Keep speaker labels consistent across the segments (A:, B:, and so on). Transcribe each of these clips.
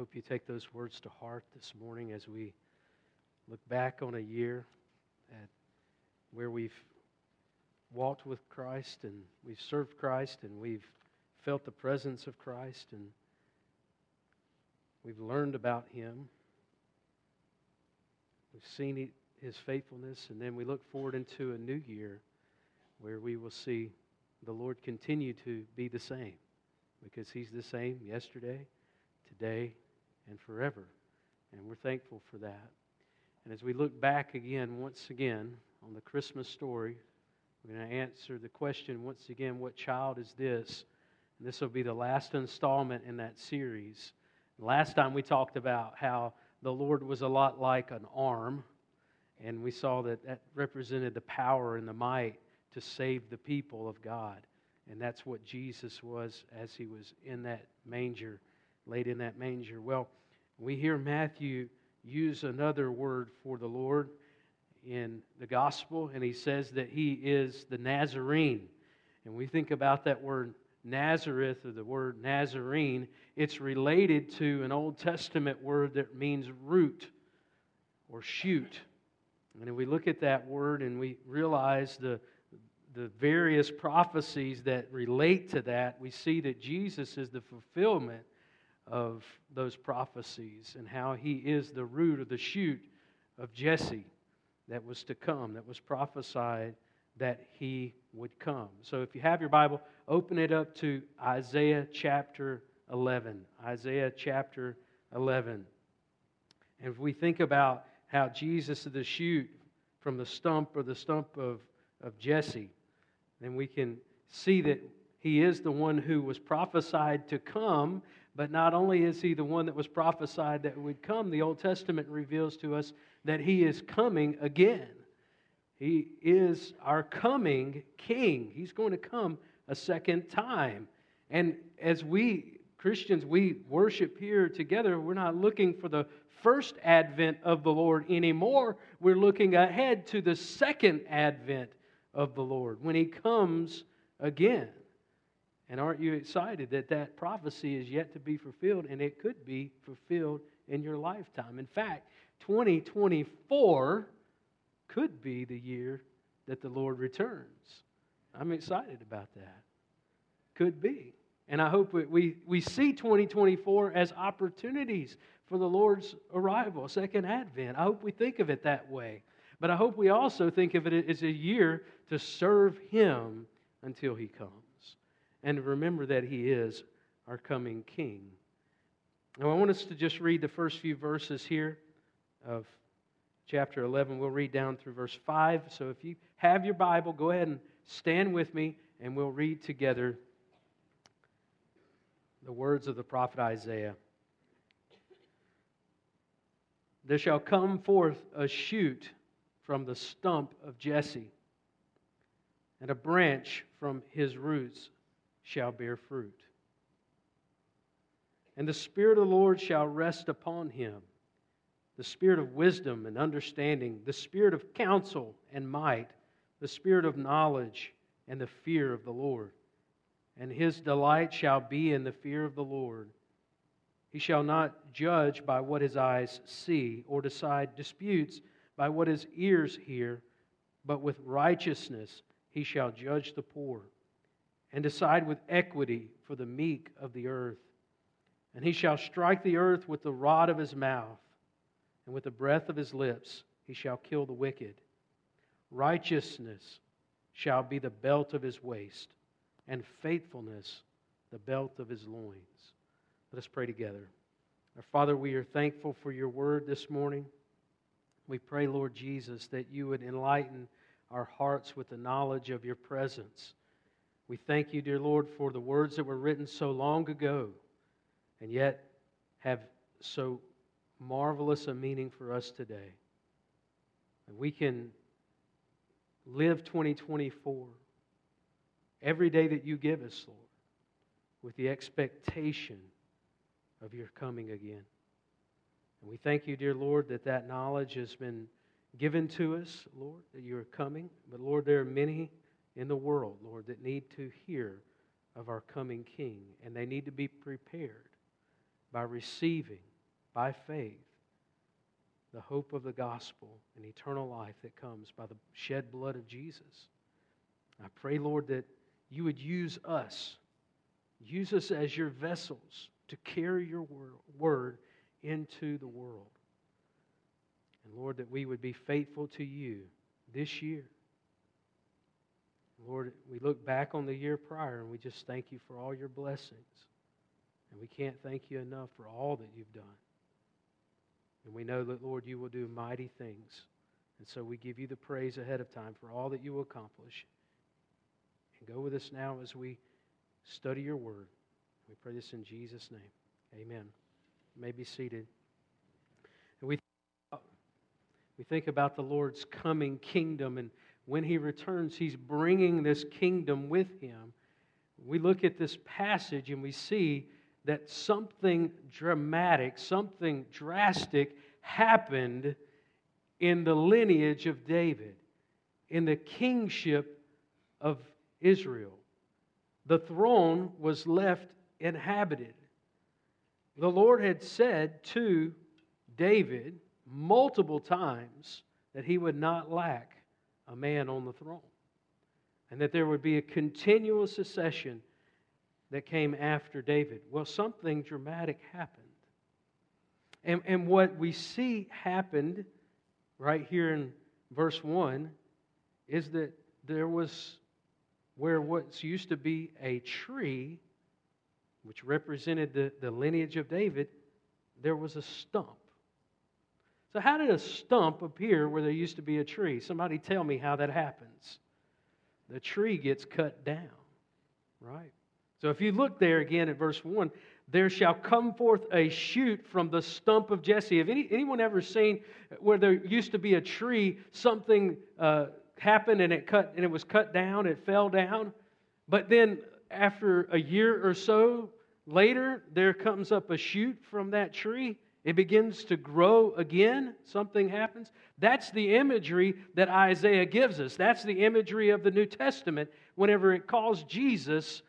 A: hope you take those words to heart this morning as we look back on a year at where we've walked with Christ and we've served Christ and we've felt the presence of Christ and we've learned about Him. We've seen His faithfulness, and then we look forward into a new year where we will see the Lord continue to be the same because He's the same yesterday, today, and forever. And we're thankful for that. And as we look back again, once again, on the Christmas story, we're going to answer the question once again what child is this? And this will be the last installment in that series. Last time we talked about how the Lord was a lot like an arm, and we saw that that represented the power and the might to save the people of God. And that's what Jesus was as he was in that manger, laid in that manger. Well, we hear Matthew use another word for the Lord in the gospel, and he says that he is the Nazarene. And we think about that word Nazareth or the word Nazarene, it's related to an Old Testament word that means root or shoot. And if we look at that word and we realize the, the various prophecies that relate to that, we see that Jesus is the fulfillment of those prophecies and how he is the root or the shoot of Jesse that was to come, that was prophesied that he would come. So if you have your Bible, open it up to Isaiah chapter 11. Isaiah chapter 11. And if we think about how Jesus is the shoot from the stump or the stump of, of Jesse, then we can see that he is the one who was prophesied to come, but not only is he the one that was prophesied that would come, the Old Testament reveals to us that he is coming again. He is our coming king. He's going to come a second time. And as we Christians, we worship here together, we're not looking for the first advent of the Lord anymore. We're looking ahead to the second advent of the Lord when he comes again. And aren't you excited that that prophecy is yet to be fulfilled and it could be fulfilled in your lifetime? In fact, 2024 could be the year that the Lord returns. I'm excited about that. Could be. And I hope we, we see 2024 as opportunities for the Lord's arrival, second advent. I hope we think of it that way. But I hope we also think of it as a year to serve Him until He comes. And remember that He is our coming King. Now, I want us to just read the first few verses here of chapter 11. We'll read down through verse 5. So if you have your Bible, go ahead and stand with me and we'll read together the words of the prophet Isaiah. There shall come forth a shoot from the stump of Jesse, and a branch from his roots shall bear fruit. And the Spirit of the Lord shall rest upon him the spirit of wisdom and understanding, the spirit of counsel and might, the spirit of knowledge and the fear of the Lord. And his delight shall be in the fear of the Lord. He shall not judge by what his eyes see, or decide disputes by what his ears hear, but with righteousness he shall judge the poor, and decide with equity for the meek of the earth. And he shall strike the earth with the rod of his mouth and with the breath of his lips he shall kill the wicked. Righteousness shall be the belt of his waist, and faithfulness the belt of his loins. Let us pray together. Our Father, we are thankful for your word this morning. We pray, Lord Jesus, that you would enlighten our hearts with the knowledge of your presence. We thank you, dear Lord, for the words that were written so long ago and yet have so marvelous a meaning for us today. And we can live 2024 every day that you give us, Lord, with the expectation of your coming again. And we thank you, dear Lord, that that knowledge has been given to us, Lord, that you are coming. But Lord, there are many in the world, Lord, that need to hear of our coming King, and they need to be prepared by receiving by faith the hope of the gospel and eternal life that comes by the shed blood of Jesus. I pray, Lord, that you would use us, use us as your vessels to carry your word into the world. And Lord, that we would be faithful to you this year. Lord, we look back on the year prior and we just thank you for all your blessings. And we can't thank you enough for all that you've done. And we know that, Lord, you will do mighty things. And so we give you the praise ahead of time for all that you will accomplish. And go with us now as we study your word. We pray this in Jesus' name. Amen. You may be seated. And we, we think about the Lord's coming kingdom, and when he returns, he's bringing this kingdom with him. We look at this passage and we see that something dramatic, something drastic happened in the lineage of David, in the kingship of Israel. The throne was left inhabited. The Lord had said to David multiple times that he would not lack a man on the throne and that there would be a continual succession that came after David. Well, something dramatic happened. And, and what we see happened right here in verse 1 is that there was where what's used to be a tree, which represented the, the lineage of David, there was a stump. So, how did a stump appear where there used to be a tree? Somebody tell me how that happens. The tree gets cut down, right? So if you look there again at verse 1, there shall come forth a shoot from the stump of Jesse. Have any, anyone ever seen where there used to be a tree, something uh, happened and it cut and it was cut down, it fell down, but then after a year or so later, there comes up a shoot from that tree. It begins to grow again. Something happens. That's the imagery that Isaiah gives us. That's the imagery of the New Testament whenever it calls Jesus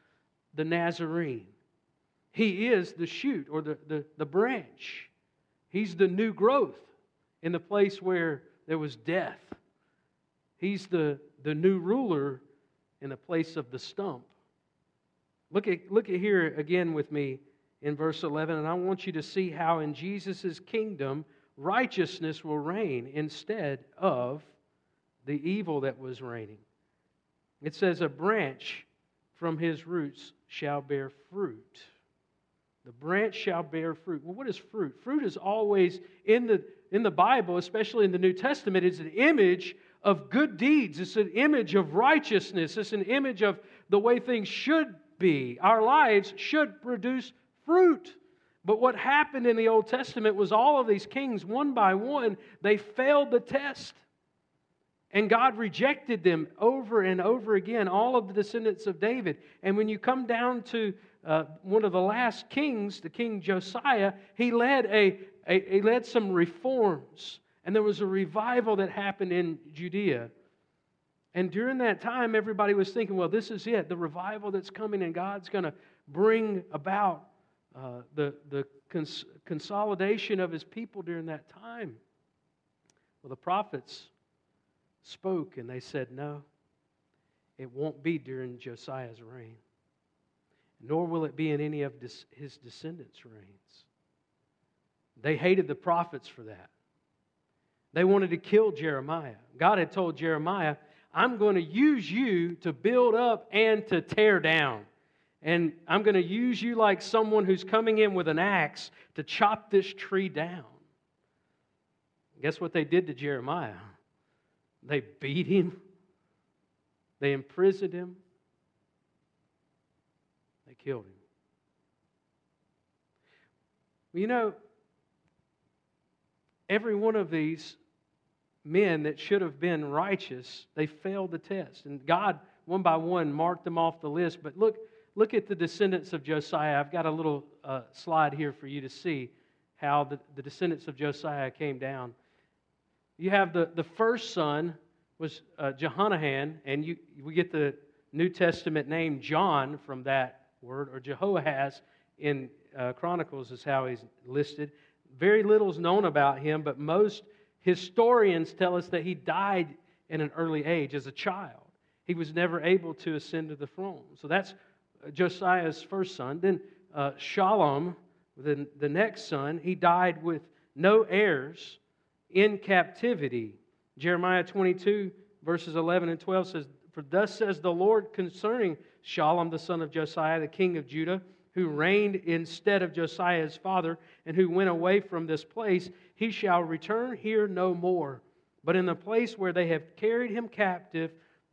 A: the Nazarene. He is the shoot or the, the, the branch. He's the new growth in the place where there was death. He's the, the new ruler in the place of the stump. Look at, look at here again with me in verse 11, and I want you to see how in Jesus' kingdom righteousness will reign instead of the evil that was reigning. It says, A branch from his roots shall bear fruit. The branch shall bear fruit. Well, what is fruit? Fruit is always in the, in the Bible, especially in the New Testament, it's an image of good deeds. It's an image of righteousness. It's an image of the way things should be. Our lives should produce fruit. But what happened in the Old Testament was all of these kings, one by one, they failed the test. And God rejected them over and over again, all of the descendants of David. And when you come down to uh, one of the last kings, the king Josiah, he led, a, a, he led some reforms. And there was a revival that happened in Judea. And during that time, everybody was thinking, well, this is it, the revival that's coming, and God's going to bring about uh, the, the cons- consolidation of his people during that time. Well, the prophets spoke and they said, No, it won't be during Josiah's reign, nor will it be in any of his descendants' reigns. They hated the prophets for that. They wanted to kill Jeremiah. God had told Jeremiah, I'm going to use you to build up and to tear down. And I'm going to use you like someone who's coming in with an axe to chop this tree down. Guess what they did to Jeremiah? They beat him, they imprisoned him, they killed him. You know, every one of these men that should have been righteous, they failed the test. And God, one by one, marked them off the list. But look, look at the descendants of Josiah. I've got a little uh, slide here for you to see how the, the descendants of Josiah came down. You have the, the first son was uh, Jehanahan, and you, we get the New Testament name John from that word, or Jehoahaz in uh, Chronicles is how he's listed. very little is known about him, but most historians tell us that he died in an early age as a child. He was never able to ascend to the throne. So that's Josiah's first son. Then uh, Shallum, the, the next son, he died with no heirs in captivity. Jeremiah 22, verses 11 and 12 says, For thus says the Lord concerning Shallum, the son of Josiah, the king of Judah, who reigned instead of Josiah his father, and who went away from this place, he shall return here no more. But in the place where they have carried him captive,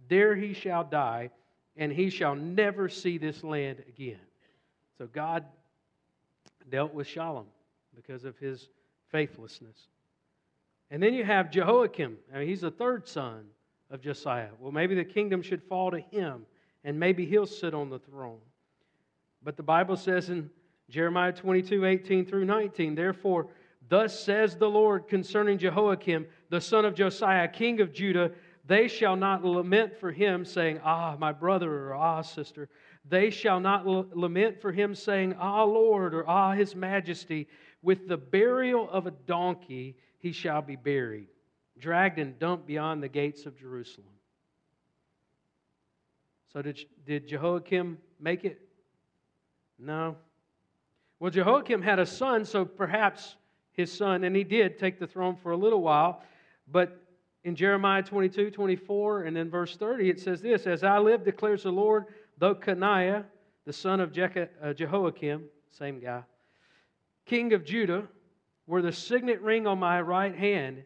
A: there he shall die, and he shall never see this land again. So God dealt with Shallum because of his faithlessness. And then you have Jehoiakim. I mean, he's the third son of Josiah. Well, maybe the kingdom should fall to him, and maybe he'll sit on the throne. But the Bible says in Jeremiah 22 18 through 19, therefore, thus says the Lord concerning Jehoiakim, the son of Josiah, king of Judah, they shall not lament for him, saying, Ah, my brother, or Ah, sister. They shall not lament for him, saying, Ah, Lord, or Ah, his majesty. With the burial of a donkey he shall be buried, dragged and dumped beyond the gates of Jerusalem. So, did, did Jehoiakim make it? No. Well, Jehoiakim had a son, so perhaps his son, and he did take the throne for a little while, but in Jeremiah 22, 24, and then verse 30, it says this As I live, declares the Lord, though Coniah, the son of uh, Jehoiakim, same guy, king of Judah, were the signet ring on my right hand,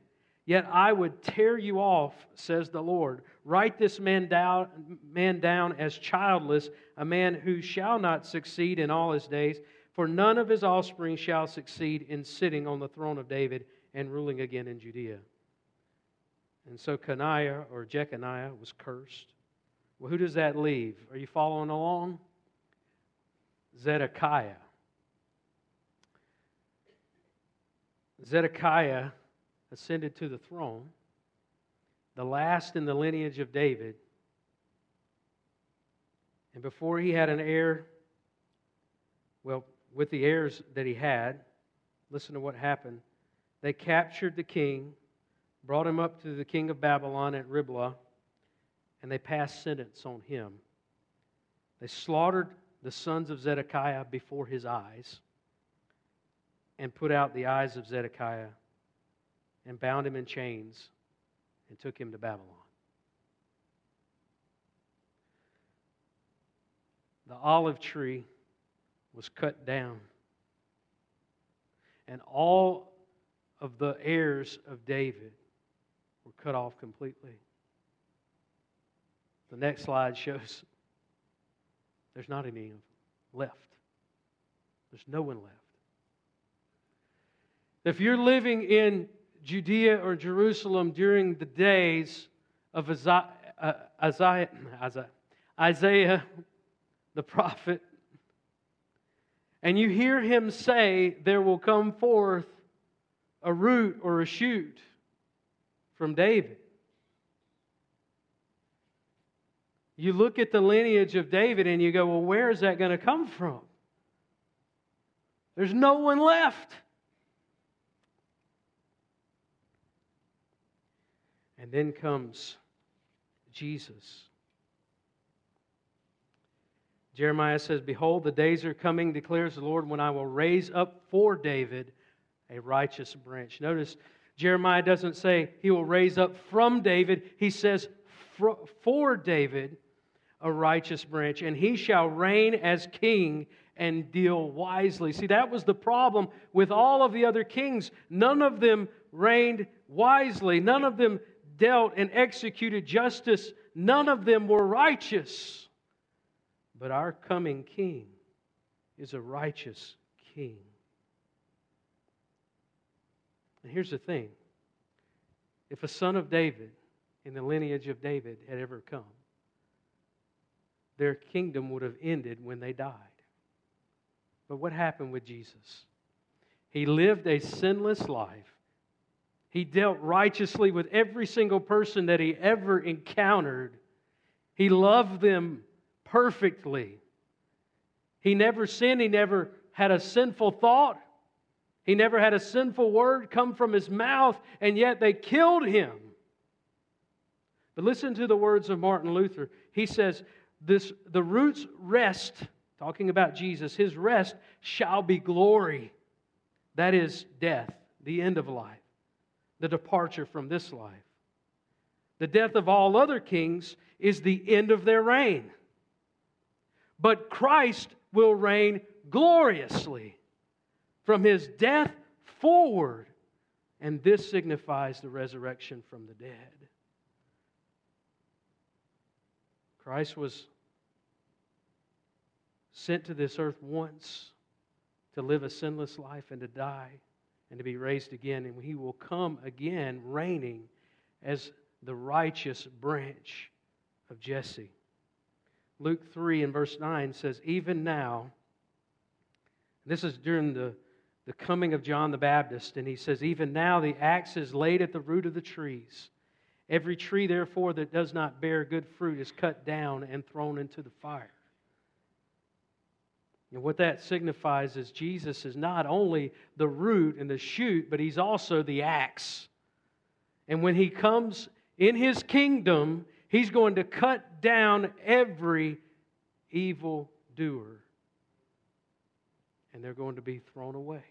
A: yet I would tear you off, says the Lord. Write this man down, man down as childless, a man who shall not succeed in all his days, for none of his offspring shall succeed in sitting on the throne of David and ruling again in Judea. And so Coniah or Jeconiah was cursed. Well, who does that leave? Are you following along? Zedekiah. Zedekiah ascended to the throne, the last in the lineage of David. And before he had an heir, well, with the heirs that he had, listen to what happened. They captured the king, brought him up to the king of Babylon at Riblah, and they passed sentence on him. They slaughtered the sons of Zedekiah before his eyes and put out the eyes of Zedekiah and bound him in chains and took him to Babylon. The olive tree was cut down, and all of the heirs of David were cut off completely. The next slide shows there's not any left. There's no one left. If you're living in Judea or Jerusalem during the days of Isaiah, uh, Isaiah, Isaiah the prophet, and you hear him say, There will come forth a root or a shoot from David. You look at the lineage of David and you go, Well, where is that going to come from? There's no one left. And then comes Jesus. Jeremiah says, Behold, the days are coming, declares the Lord, when I will raise up for David a righteous branch. Notice Jeremiah doesn't say he will raise up from David, he says for David a righteous branch, and he shall reign as king and deal wisely. See, that was the problem with all of the other kings. None of them reigned wisely, none of them dealt and executed justice, none of them were righteous. But our coming king is a righteous king. And here's the thing if a son of David in the lineage of David had ever come, their kingdom would have ended when they died. But what happened with Jesus? He lived a sinless life he dealt righteously with every single person that he ever encountered. He loved them perfectly. He never sinned, he never had a sinful thought. He never had a sinful word come from his mouth, and yet they killed him. But listen to the words of Martin Luther. He says, this, The root's rest, talking about Jesus, his rest shall be glory. That is death, the end of life, the departure from this life. The death of all other kings is the end of their reign. But Christ will reign gloriously from his death forward. And this signifies the resurrection from the dead. Christ was sent to this earth once to live a sinless life and to die and to be raised again. And he will come again reigning as the righteous branch of Jesse. Luke 3 and verse 9 says, Even now, this is during the, the coming of John the Baptist, and he says, Even now the axe is laid at the root of the trees. Every tree, therefore, that does not bear good fruit is cut down and thrown into the fire. And what that signifies is Jesus is not only the root and the shoot, but he's also the axe. And when he comes in his kingdom, he's going to cut down every evil doer. And they're going to be thrown away.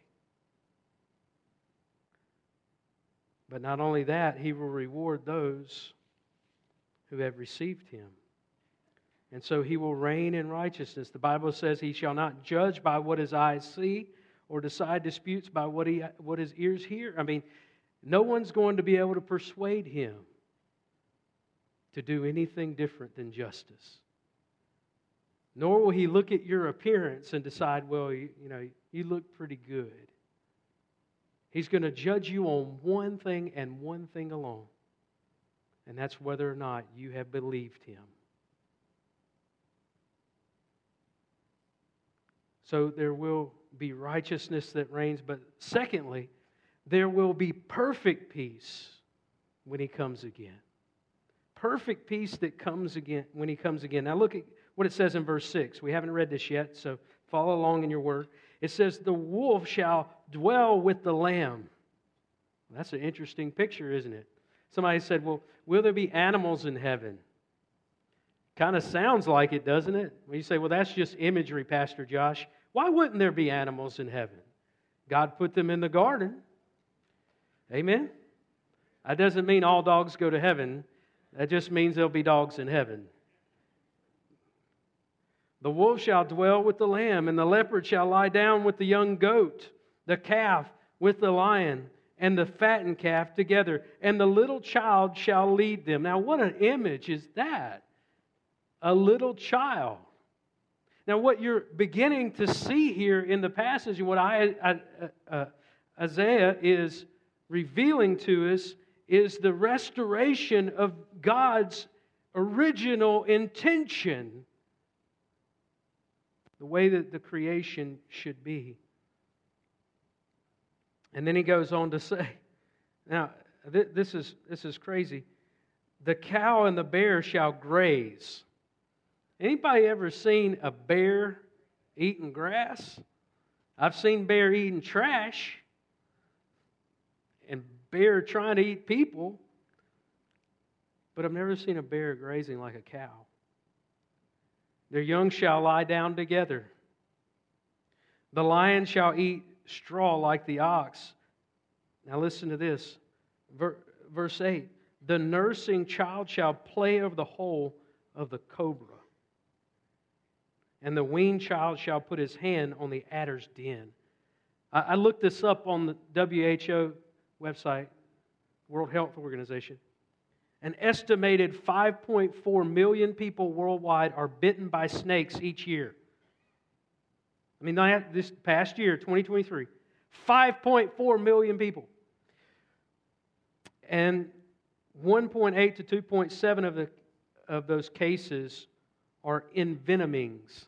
A: But not only that, he will reward those who have received him. And so he will reign in righteousness. The Bible says he shall not judge by what his eyes see or decide disputes by what, he, what his ears hear. I mean, no one's going to be able to persuade him to do anything different than justice. Nor will he look at your appearance and decide, well, you, you know, you look pretty good. He's going to judge you on one thing and one thing alone, and that's whether or not you have believed him. So there will be righteousness that reigns, but secondly, there will be perfect peace when he comes again. Perfect peace that comes again when he comes again. Now look at what it says in verse 6. We haven't read this yet, so follow along in your word. It says, The wolf shall dwell with the lamb. That's an interesting picture, isn't it? Somebody said, Well, will there be animals in heaven? Kind of sounds like it, doesn't it? When you say, Well, that's just imagery, Pastor Josh. Why wouldn't there be animals in heaven? God put them in the garden. Amen? That doesn't mean all dogs go to heaven. That just means there'll be dogs in heaven. The wolf shall dwell with the lamb, and the leopard shall lie down with the young goat, the calf with the lion, and the fattened calf together, and the little child shall lead them. Now, what an image is that? A little child. Now, what you're beginning to see here in the passage, and what I, I, uh, Isaiah is revealing to us, is the restoration of God's original intention the way that the creation should be. And then he goes on to say, now, th- this, is, this is crazy. The cow and the bear shall graze. Anybody ever seen a bear eating grass? I've seen bear eating trash and bear trying to eat people, but I've never seen a bear grazing like a cow. Their young shall lie down together. The lion shall eat straw like the ox. Now, listen to this. Verse 8 The nursing child shall play over the hole of the cobra, and the weaned child shall put his hand on the adder's den. I looked this up on the WHO website, World Health Organization. An estimated 5.4 million people worldwide are bitten by snakes each year. I mean, this past year, 2023, 5.4 million people. And 1.8 to 2.7 of, the, of those cases are envenomings,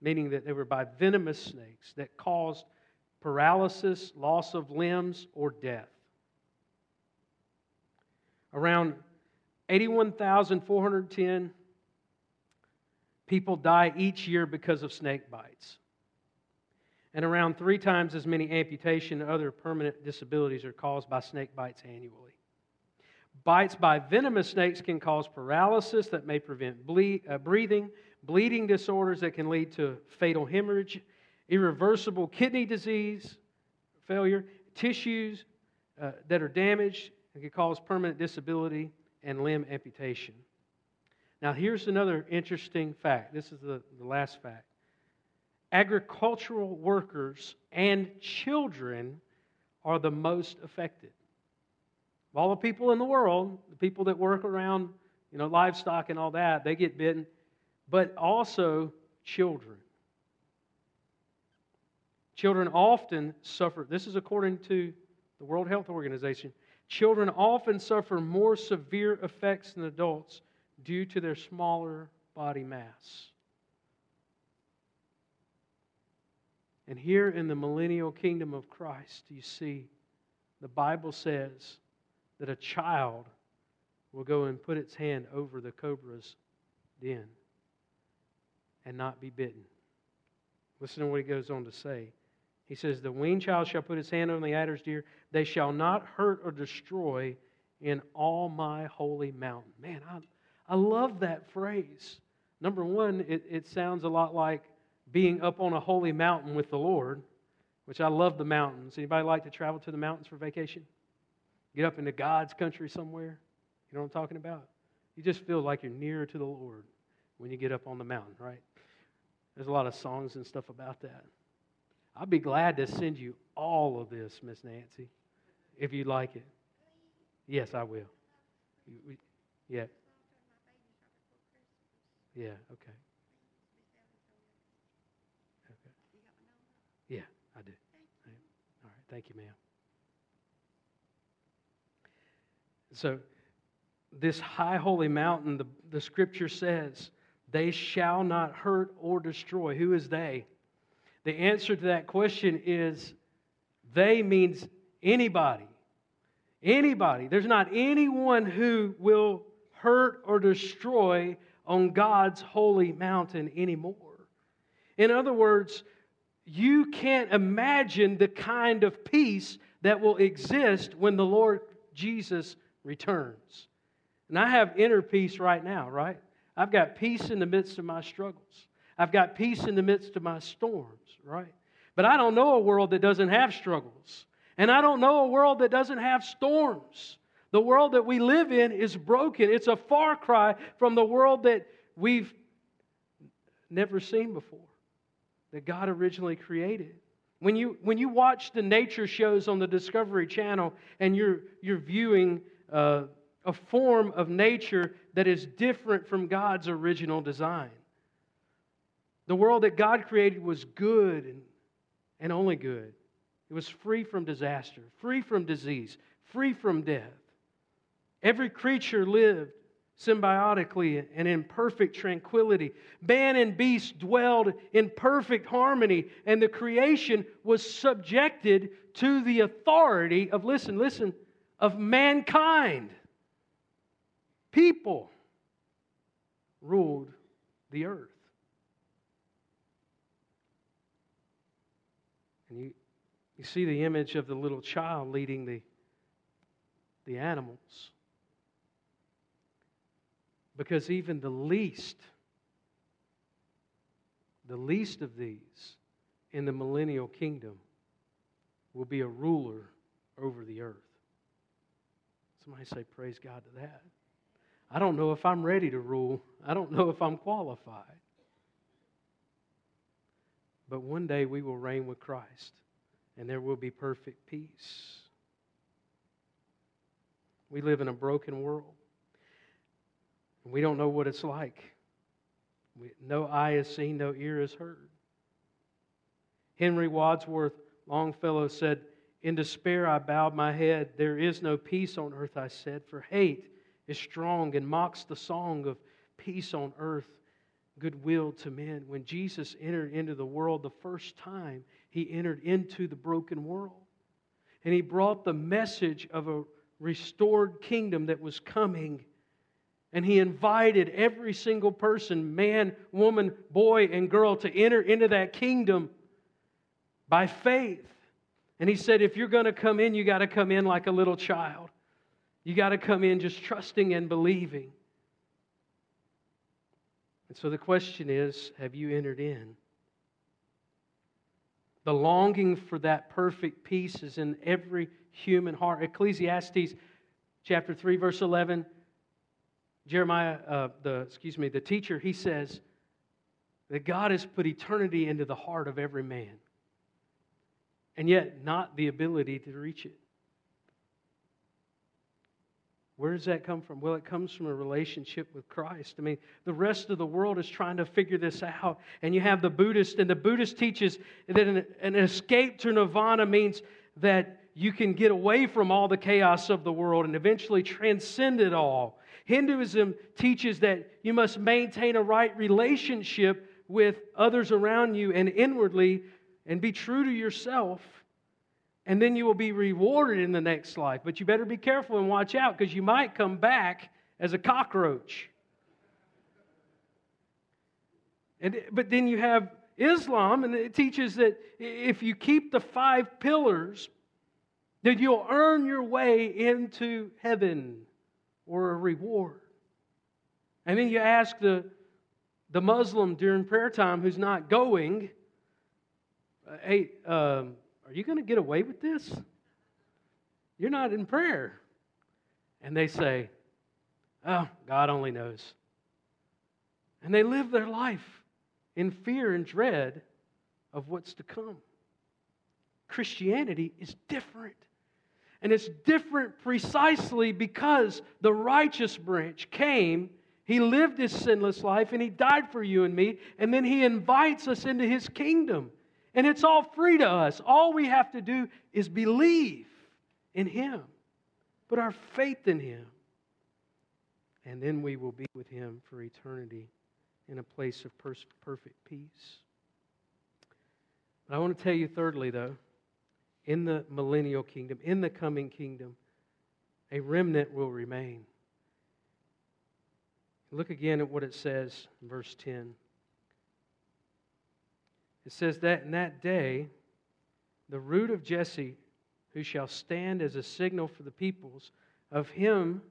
A: meaning that they were by venomous snakes that caused paralysis, loss of limbs, or death. Around 81,410 people die each year because of snake bites. and around three times as many amputation and other permanent disabilities are caused by snake bites annually. Bites by venomous snakes can cause paralysis that may prevent ble- uh, breathing, bleeding disorders that can lead to fatal hemorrhage, irreversible kidney disease, failure, tissues uh, that are damaged, and can cause permanent disability and limb amputation. Now, here's another interesting fact. This is the, the last fact. Agricultural workers and children are the most affected. Of all the people in the world, the people that work around you know, livestock and all that, they get bitten, but also children. Children often suffer, this is according to the World Health Organization, children often suffer more severe effects than adults due to their smaller body mass. And here in the millennial kingdom of Christ, you see, the Bible says that a child will go and put its hand over the cobra's den and not be bitten. Listen to what he goes on to say. He says, The weaned child shall put his hand on the adder's deer. They shall not hurt or destroy in all my holy mountain. Man, I, I love that phrase. Number one, it, it sounds a lot like being up on a holy mountain with the Lord, which I love the mountains. Anybody like to travel to the mountains for vacation? Get up into God's country somewhere? You know what I'm talking about? You just feel like you're nearer to the Lord when you get up on the mountain, right? There's a lot of songs and stuff about that. I'd be glad to send you all of this, Miss Nancy, if you'd like it. Yes, I will. Yeah. Yeah, okay. Okay. Yeah, I do. All right, thank you, ma'am. So, this high holy mountain, the, the scripture says, they shall not hurt or destroy. Who is they? The answer to that question is they means anybody. Anybody. There's not anyone who will hurt or destroy on God's holy mountain anymore. In other words, you can't imagine the kind of peace that will exist when the Lord Jesus returns. And I have inner peace right now, right? I've got peace in the midst of my struggles. I've got peace in the midst of my storms, right? But I don't know a world that doesn't have struggles. And I don't know a world that doesn't have storms. The world that we live in is broken. It's a far cry from the world that we've never seen before, that God originally created. When you, when you watch the nature shows on the Discovery Channel and you're, you're viewing uh, a form of nature that is different from God's original design. The world that God created was good and, and only good. It was free from disaster, free from disease, free from death. Every creature lived symbiotically and in perfect tranquility. Man and beast dwelled in perfect harmony, and the creation was subjected to the authority of, listen, listen, of mankind. People ruled the earth. And you, you see the image of the little child leading the, the animals. Because even the least, the least of these in the millennial kingdom will be a ruler over the earth. Somebody say, Praise God to that. I don't know if I'm ready to rule, I don't know if I'm qualified. But one day we will reign with Christ, and there will be perfect peace. We live in a broken world, and we don't know what it's like. We, no eye has seen, no ear has heard. Henry Wadsworth Longfellow said, In despair I bowed my head. There is no peace on earth, I said, for hate is strong and mocks the song of peace on earth, goodwill to men. When Jesus entered into the world the first time, he entered into the broken world. And he brought the message of a restored kingdom that was coming. And he invited every single person, man, woman, boy, and girl, to enter into that kingdom. by faith. And he said, if you're going to come in, you got to come in like a little child. You got to come in just trusting and believing. And so the question is have you entered in? The longing for that perfect peace is in every human heart. Ecclesiastes chapter 3, verse 11. Jeremiah, uh, the excuse me, the teacher, he says that God has put eternity into the heart of every man, and yet not the ability to reach it. Where does that come from? Well, it comes from a relationship with Christ. I mean, the rest of the world is trying to figure this out. And you have the Buddhist, and the Buddhist teaches that an, an escape to nirvana means that you can get away from all the chaos of the world and eventually transcend it all. Hinduism teaches that you must maintain a right relationship with others around you and inwardly and be true to yourself and then you will be rewarded in the next life. But you better be careful and watch out because you might come back as a cockroach. And, but then you have Islam, and it teaches that if you keep the five pillars, that you'll earn your way into heaven or a reward. And then you ask the, the Muslim during prayer time who's not going, hey, um, are you going to get away with this? You're not in prayer. And they say, Oh, God only knows. And they live their life in fear and dread of what's to come. Christianity is different. And it's different precisely because the righteous branch came, he lived his sinless life, and he died for you and me, and then he invites us into his kingdom. And it's all free to us. All we have to do is believe in Him, put our faith in Him. And then we will be with Him for eternity in a place of perfect peace. But I want to tell you, thirdly, though, in the millennial kingdom, in the coming kingdom, a remnant will remain. Look again at what it says in verse 10. It says that in that day, the root of Jesse, who shall stand as a signal for the peoples, of him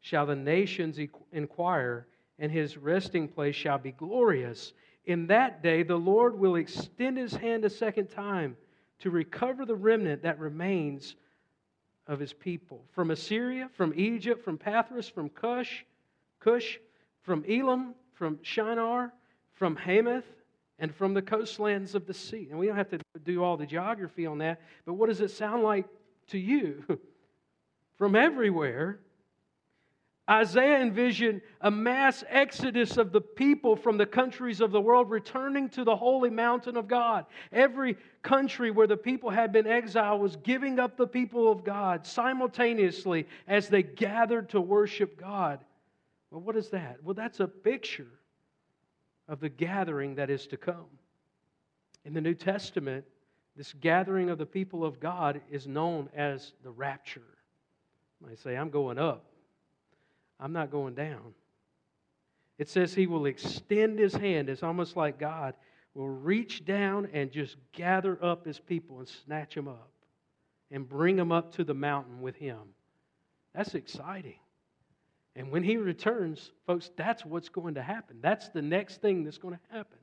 A: shall the nations inquire, and his resting place shall be glorious. In that day, the Lord will extend his hand a second time to recover the remnant that remains of his people. From Assyria, from Egypt, from Pathros, from Cush, Cush, from Elam, from Shinar, from Hamath, and from the coastlands of the sea. And we don't have to do all the geography on that, but what does it sound like to you? from everywhere. Isaiah envisioned a mass exodus of the people from the countries of the world returning to the holy mountain of God. Every country where the people had been exiled was giving up the people of God simultaneously as they gathered to worship God. Well, what is that? Well, that's a picture of the gathering that is to come. In the New Testament, this gathering of the people of God is known as the rapture. I say, I'm going up. I'm not going down. It says he will extend his hand. It's almost like God will reach down and just gather up his people and snatch them up and bring them up to the mountain with him. That's exciting. And when he returns, folks, that's what's going to happen. That's the next thing that's going to happen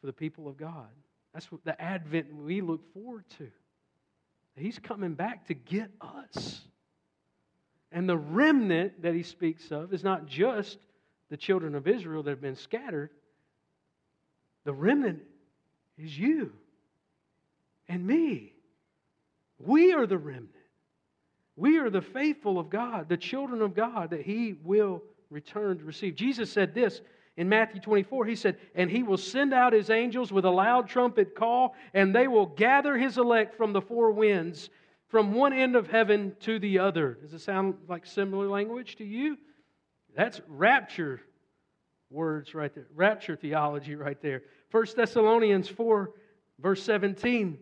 A: for the people of God. That's what the advent we look forward to. He's coming back to get us. And the remnant that he speaks of is not just the children of Israel that have been scattered, the remnant is you and me. We are the remnant. We are the faithful of God, the children of God that He will return to receive. Jesus said this in Matthew 24. He said, And He will send out His angels with a loud trumpet call, and they will gather His elect from the four winds, from one end of heaven to the other. Does it sound like similar language to you? That's rapture words right there, rapture theology right there. 1 Thessalonians 4, verse 17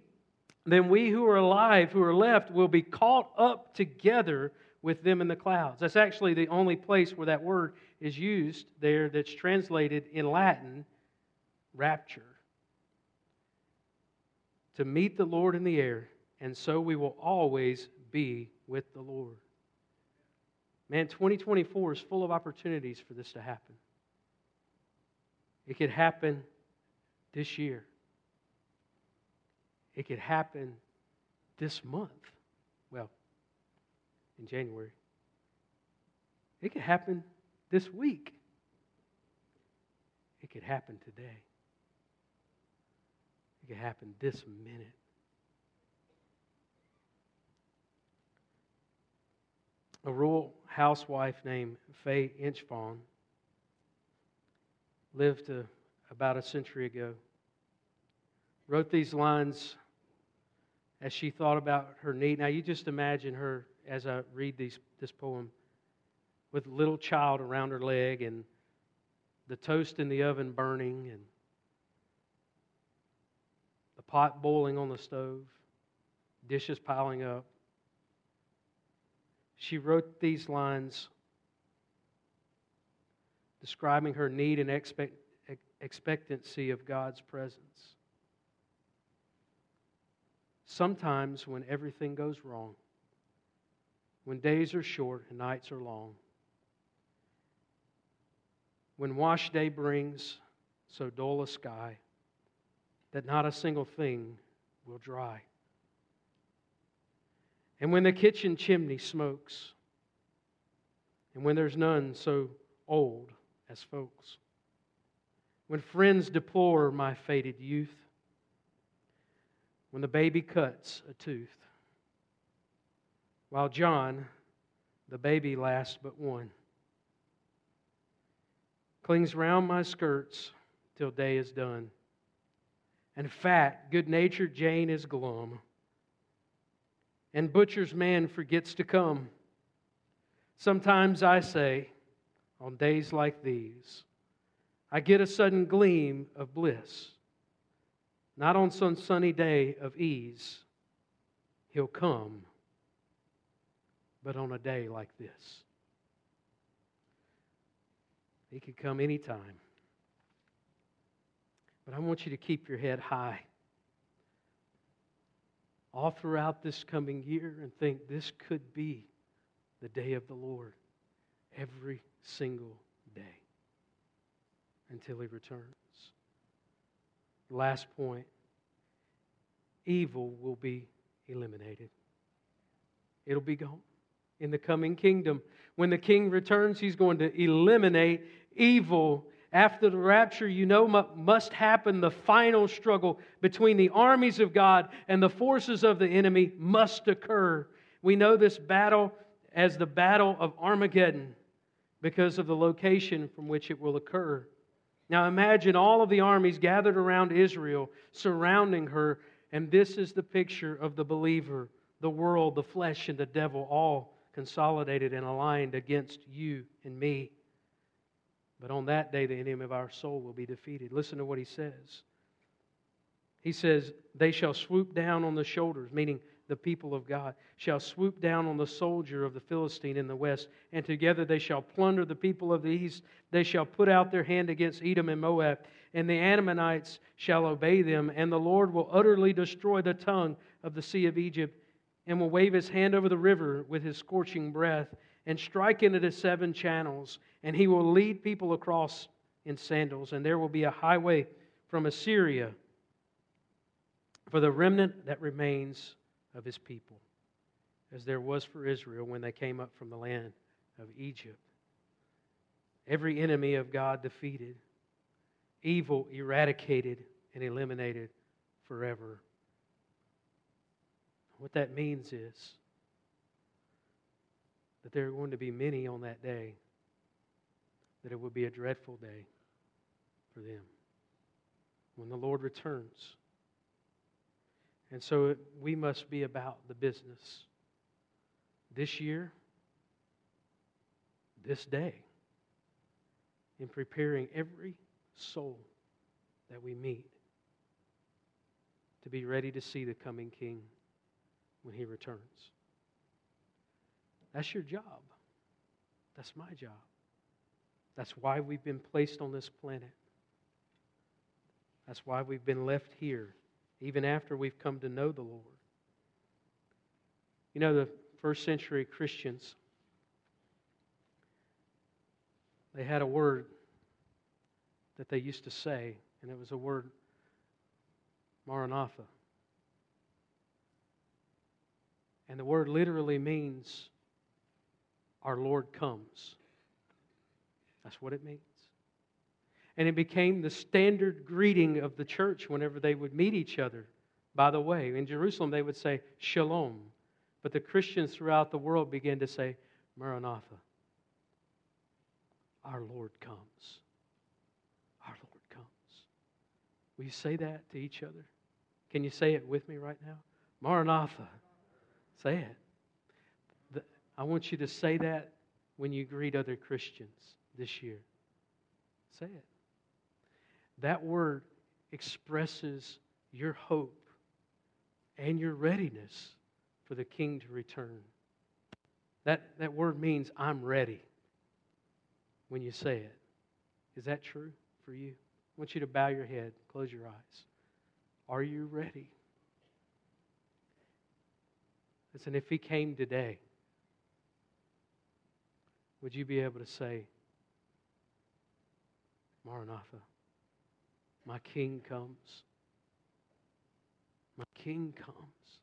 A: then we who are alive, who are left, will be caught up together with them in the clouds. That's actually the only place where that word is used there that's translated in Latin rapture. to meet the Lord in the air, and so we will always be with the Lord. Man, 2024 is full of opportunities for this to happen. It could happen this year. It could happen this month. Well, in January. It could happen this week. It could happen today. It could happen this minute. A rural housewife named Fay Inchfawn lived uh, about a century ago. Wrote these lines as she thought about her need. Now, you just imagine her as I read these, this poem with a little child around her leg and the toast in the oven burning and the pot boiling on the stove, dishes piling up. She wrote these lines describing her need and expect, expectancy of God's presence. Sometimes, when everything goes wrong, when days are short and nights are long, when wash day brings so dull a sky that not a single thing will dry. And when the kitchen chimney smokes, and when there's none so old as folks, when friends deplore my faded youth, when the baby cuts a tooth, while John, the baby last but one, clings round my skirts till day is done. And fat, good natured Jane is glum. And butcher's man forgets to come. Sometimes I say, on days like these, I get a sudden gleam of bliss. Not on some sunny day of ease, he'll come, but on a day like this. He could come anytime. But I want you to keep your head high all throughout this coming year and think this could be the day of the Lord every single day until He returns. Last point evil will be eliminated, it'll be gone in the coming kingdom. When the king returns, he's going to eliminate evil. After the rapture, you know, must happen the final struggle between the armies of God and the forces of the enemy must occur. We know this battle as the Battle of Armageddon because of the location from which it will occur. Now imagine all of the armies gathered around Israel, surrounding her, and this is the picture of the believer, the world, the flesh, and the devil all consolidated and aligned against you and me. But on that day, the enemy of our soul will be defeated. Listen to what he says. He says, They shall swoop down on the shoulders, meaning the people of God, shall swoop down on the soldier of the Philistine in the west, and together they shall plunder the people of the east. They shall put out their hand against Edom and Moab, and the Ammonites shall obey them, and the Lord will utterly destroy the tongue of the sea of Egypt and will wave his hand over the river with his scorching breath and strike into the seven channels, and he will lead people across in sandals, and there will be a highway from Assyria for the remnant that remains of his people, as there was for Israel when they came up from the land of Egypt. Every enemy of God defeated, evil eradicated and eliminated forever. What that means is that there are going to be many on that day that it will be a dreadful day for them when the Lord returns. And so we must be about the business this year, this day, in preparing every soul that we meet to be ready to see the coming King when he returns. That's your job. That's my job. That's why we've been placed on this planet. That's why we've been left here even after we've come to know the Lord. You know, the first century Christians, they had a word that they used to say, and it was a word, Maranatha. And the word literally means our Lord comes. That's what it means. And it became the standard greeting of the church whenever they would meet each other. By the way, in Jerusalem they would say shalom, but the Christians throughout the world began to say Maranatha. Our Lord comes. Our Lord comes. Will you say that to each other? Can you say it with me right now? Maranatha. Say it. I want you to say that when you greet other Christians this year. Say it. That word expresses your hope and your readiness for the king to return. That, that word means I'm ready when you say it. Is that true for you? I want you to bow your head, close your eyes. Are you ready? Listen, if he came today, would you be able to say, Maranatha, my king comes? My king comes,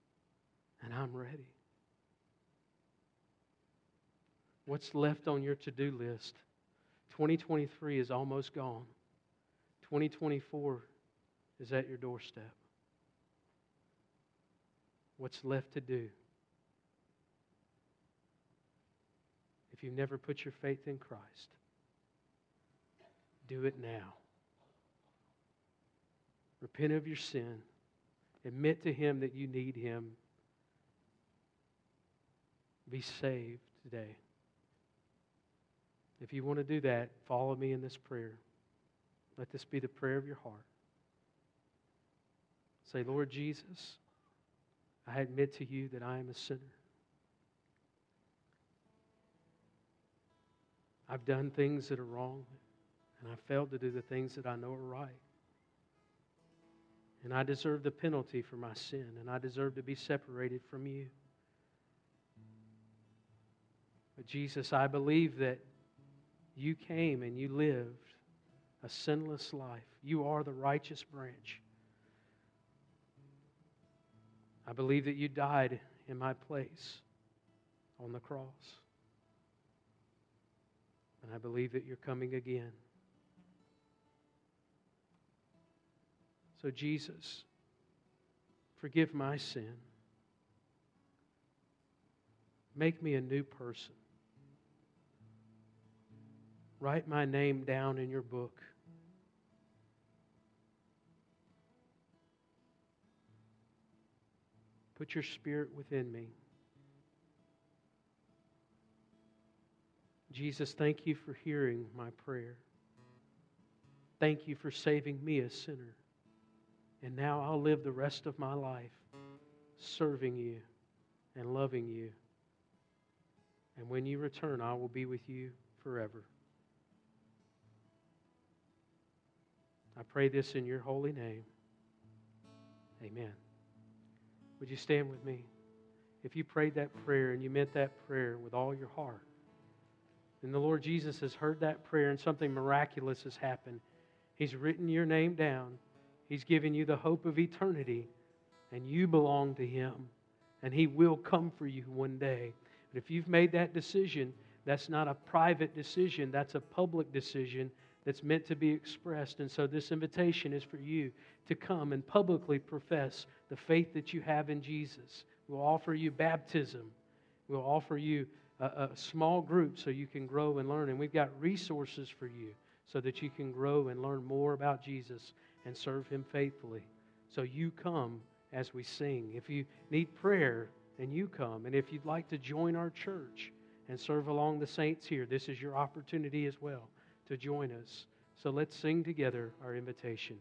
A: and I'm ready. What's left on your to do list? 2023 is almost gone. 2024 is at your doorstep. What's left to do? If you've never put your faith in Christ, do it now. Repent of your sin. Admit to Him that you need Him. Be saved today. If you want to do that, follow me in this prayer. Let this be the prayer of your heart. Say, Lord Jesus, I admit to you that I am a sinner. I've done things that are wrong, and I failed to do the things that I know are right. And I deserve the penalty for my sin, and I deserve to be separated from you. But Jesus, I believe that you came and you lived a sinless life. You are the righteous branch. I believe that you died in my place on the cross. And I believe that you're coming again. So, Jesus, forgive my sin. Make me a new person. Write my name down in your book. Put your spirit within me. Jesus, thank you for hearing my prayer. Thank you for saving me, a sinner. And now I'll live the rest of my life serving you and loving you. And when you return, I will be with you forever. I pray this in your holy name. Amen. Would you stand with me? If you prayed that prayer and you meant that prayer with all your heart, then the Lord Jesus has heard that prayer and something miraculous has happened. He's written your name down, He's given you the hope of eternity, and you belong to Him, and He will come for you one day. But if you've made that decision, that's not a private decision, that's a public decision that's meant to be expressed. And so this invitation is for you to come and publicly profess the faith that you have in Jesus. We'll offer you baptism. We'll offer you a, a, small group so you can grow and learn. And we've got resources for you so that you can grow and learn more about Jesus and serve Him faithfully. So you come as we sing. If you need prayer, then you come. And if you'd like to join our church and serve along the saints here, this is your opportunity as well to join us. So let's sing together our invitation.